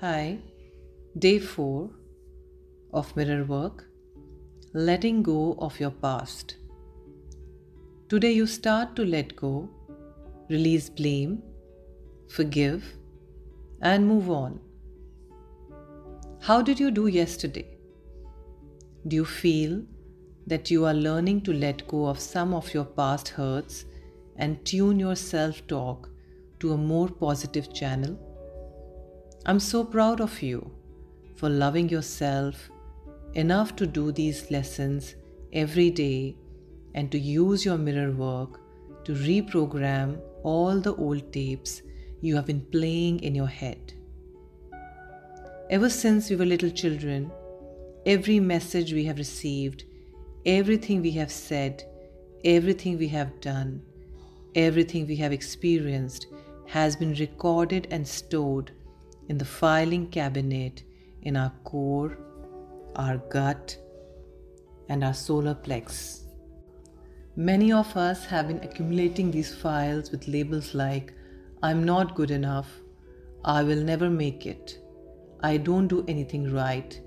Hi, day 4 of mirror work letting go of your past. Today you start to let go, release blame, forgive, and move on. How did you do yesterday? Do you feel that you are learning to let go of some of your past hurts and tune your self talk to a more positive channel? I'm so proud of you for loving yourself enough to do these lessons every day and to use your mirror work to reprogram all the old tapes you have been playing in your head. Ever since we were little children, every message we have received, everything we have said, everything we have done, everything we have experienced has been recorded and stored in the filing cabinet in our core, our gut, and our solar plex. Many of us have been accumulating these files with labels like I'm not good enough, I will never make it, I don't do anything right.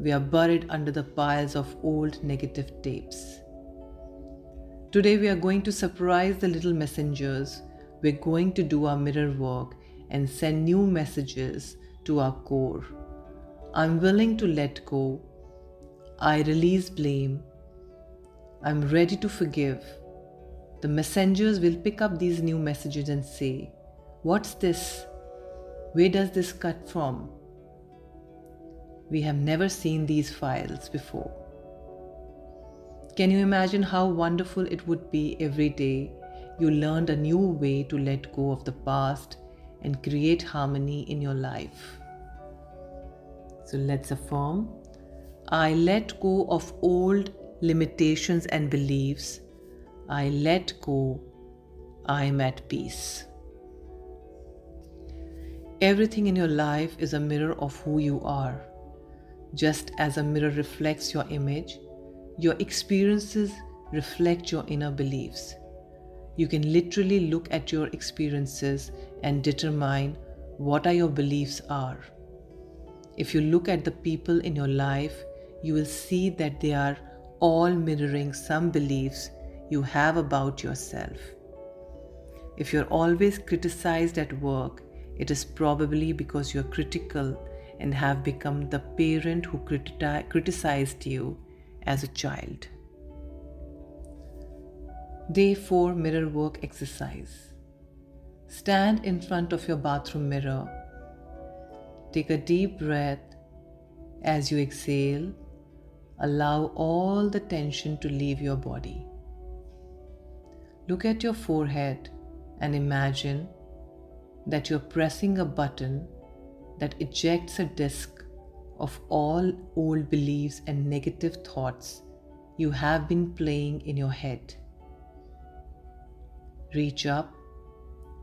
We are buried under the piles of old negative tapes. Today, we are going to surprise the little messengers. We're going to do our mirror work and send new messages to our core. I'm willing to let go. I release blame. I'm ready to forgive. The messengers will pick up these new messages and say, What's this? Where does this cut from? We have never seen these files before. Can you imagine how wonderful it would be every day you learned a new way to let go of the past and create harmony in your life. So let's affirm I let go of old limitations and beliefs. I let go. I am at peace. Everything in your life is a mirror of who you are. Just as a mirror reflects your image, your experiences reflect your inner beliefs. You can literally look at your experiences and determine what are your beliefs are. If you look at the people in your life, you will see that they are all mirroring some beliefs you have about yourself. If you're always criticized at work, it is probably because you're critical and have become the parent who criti- criticized you as a child. Day 4 Mirror Work Exercise Stand in front of your bathroom mirror. Take a deep breath. As you exhale, allow all the tension to leave your body. Look at your forehead and imagine that you're pressing a button that ejects a disk of all old beliefs and negative thoughts you have been playing in your head. Reach up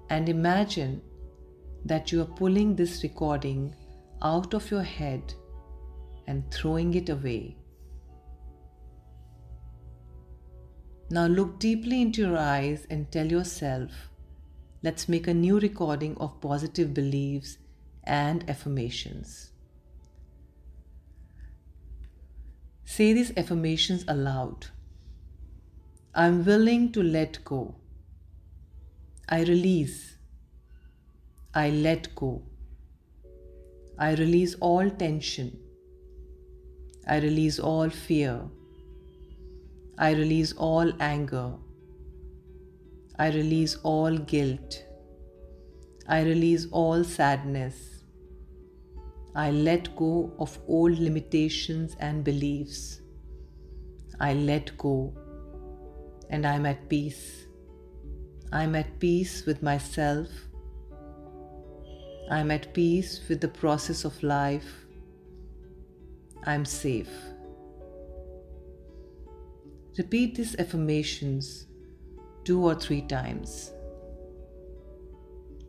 and imagine that you are pulling this recording out of your head and throwing it away. Now look deeply into your eyes and tell yourself, let's make a new recording of positive beliefs and affirmations. Say these affirmations aloud. I'm willing to let go. I release. I let go. I release all tension. I release all fear. I release all anger. I release all guilt. I release all sadness. I let go of old limitations and beliefs. I let go and I'm at peace. I'm at peace with myself. I'm at peace with the process of life. I'm safe. Repeat these affirmations two or three times.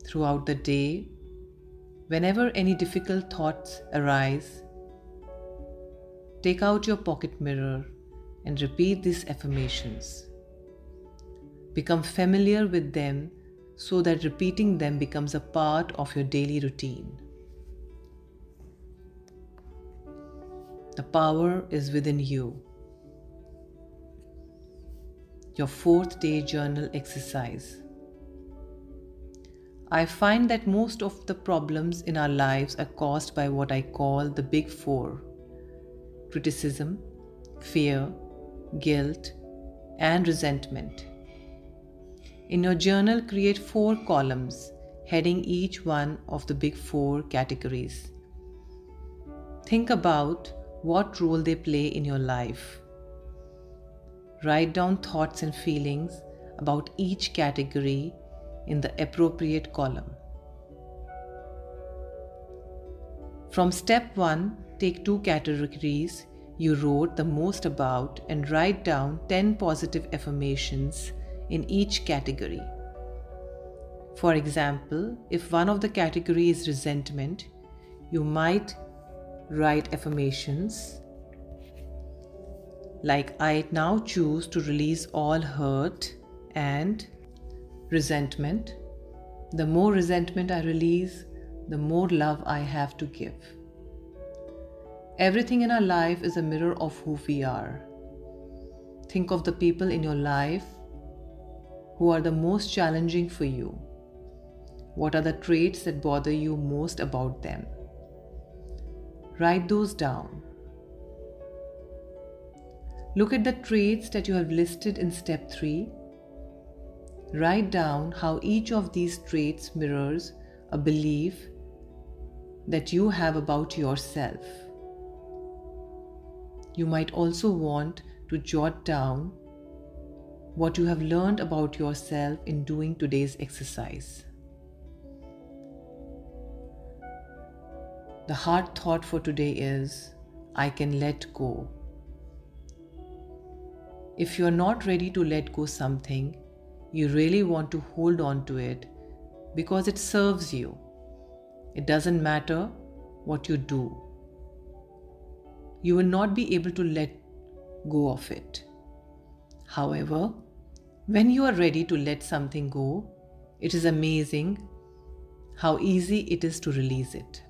Throughout the day, whenever any difficult thoughts arise, take out your pocket mirror and repeat these affirmations. Become familiar with them so that repeating them becomes a part of your daily routine. The power is within you. Your fourth day journal exercise. I find that most of the problems in our lives are caused by what I call the big four criticism, fear, guilt, and resentment. In your journal, create four columns heading each one of the big four categories. Think about what role they play in your life. Write down thoughts and feelings about each category in the appropriate column. From step 1, take two categories you wrote the most about and write down 10 positive affirmations in each category. For example, if one of the categories is resentment, you might write affirmations like I now choose to release all hurt and resentment. The more resentment I release, the more love I have to give. Everything in our life is a mirror of who we are. Think of the people in your life who are the most challenging for you what are the traits that bother you most about them? Write those down. Look at the traits that you have listed in step 3. Write down how each of these traits mirrors a belief that you have about yourself. You might also want to jot down what you have learned about yourself in doing today's exercise. The hard thought for today is I can let go. If you're not ready to let go something, you really want to hold on to it because it serves you. It doesn't matter what you do. You will not be able to let go of it. However, when you are ready to let something go, it is amazing how easy it is to release it.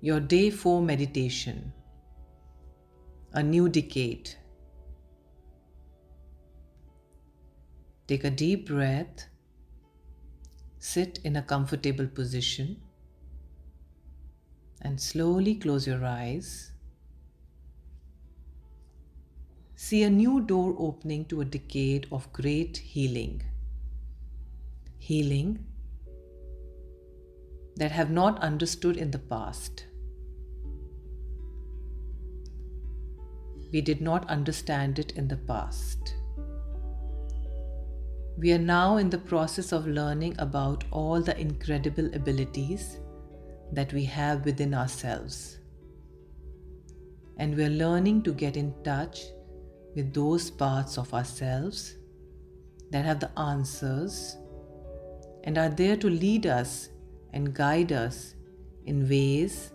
Your day 4 meditation. A new decade. Take a deep breath. Sit in a comfortable position and slowly close your eyes. See a new door opening to a decade of great healing. Healing that have not understood in the past. We did not understand it in the past. We are now in the process of learning about all the incredible abilities that we have within ourselves. And we are learning to get in touch with those parts of ourselves that have the answers and are there to lead us and guide us in ways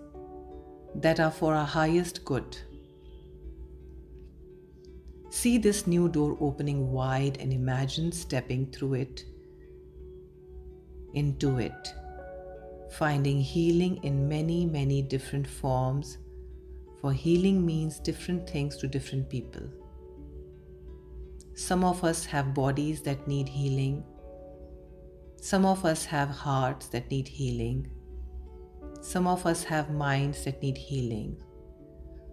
that are for our highest good. See this new door opening wide and imagine stepping through it, into it, finding healing in many, many different forms, for healing means different things to different people. Some of us have bodies that need healing. Some of us have hearts that need healing. Some of us have minds that need healing.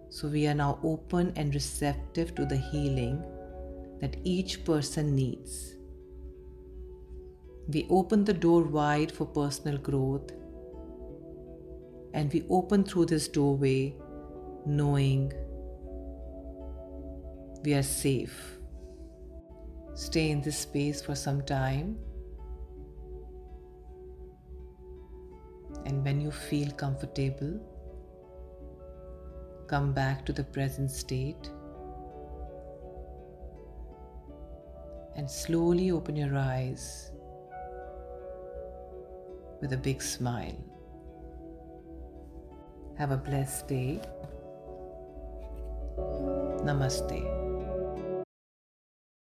So we are now open and receptive to the healing that each person needs. We open the door wide for personal growth and we open through this doorway knowing we are safe. Stay in this space for some time. And when you feel comfortable, come back to the present state and slowly open your eyes with a big smile. Have a blessed day. Namaste.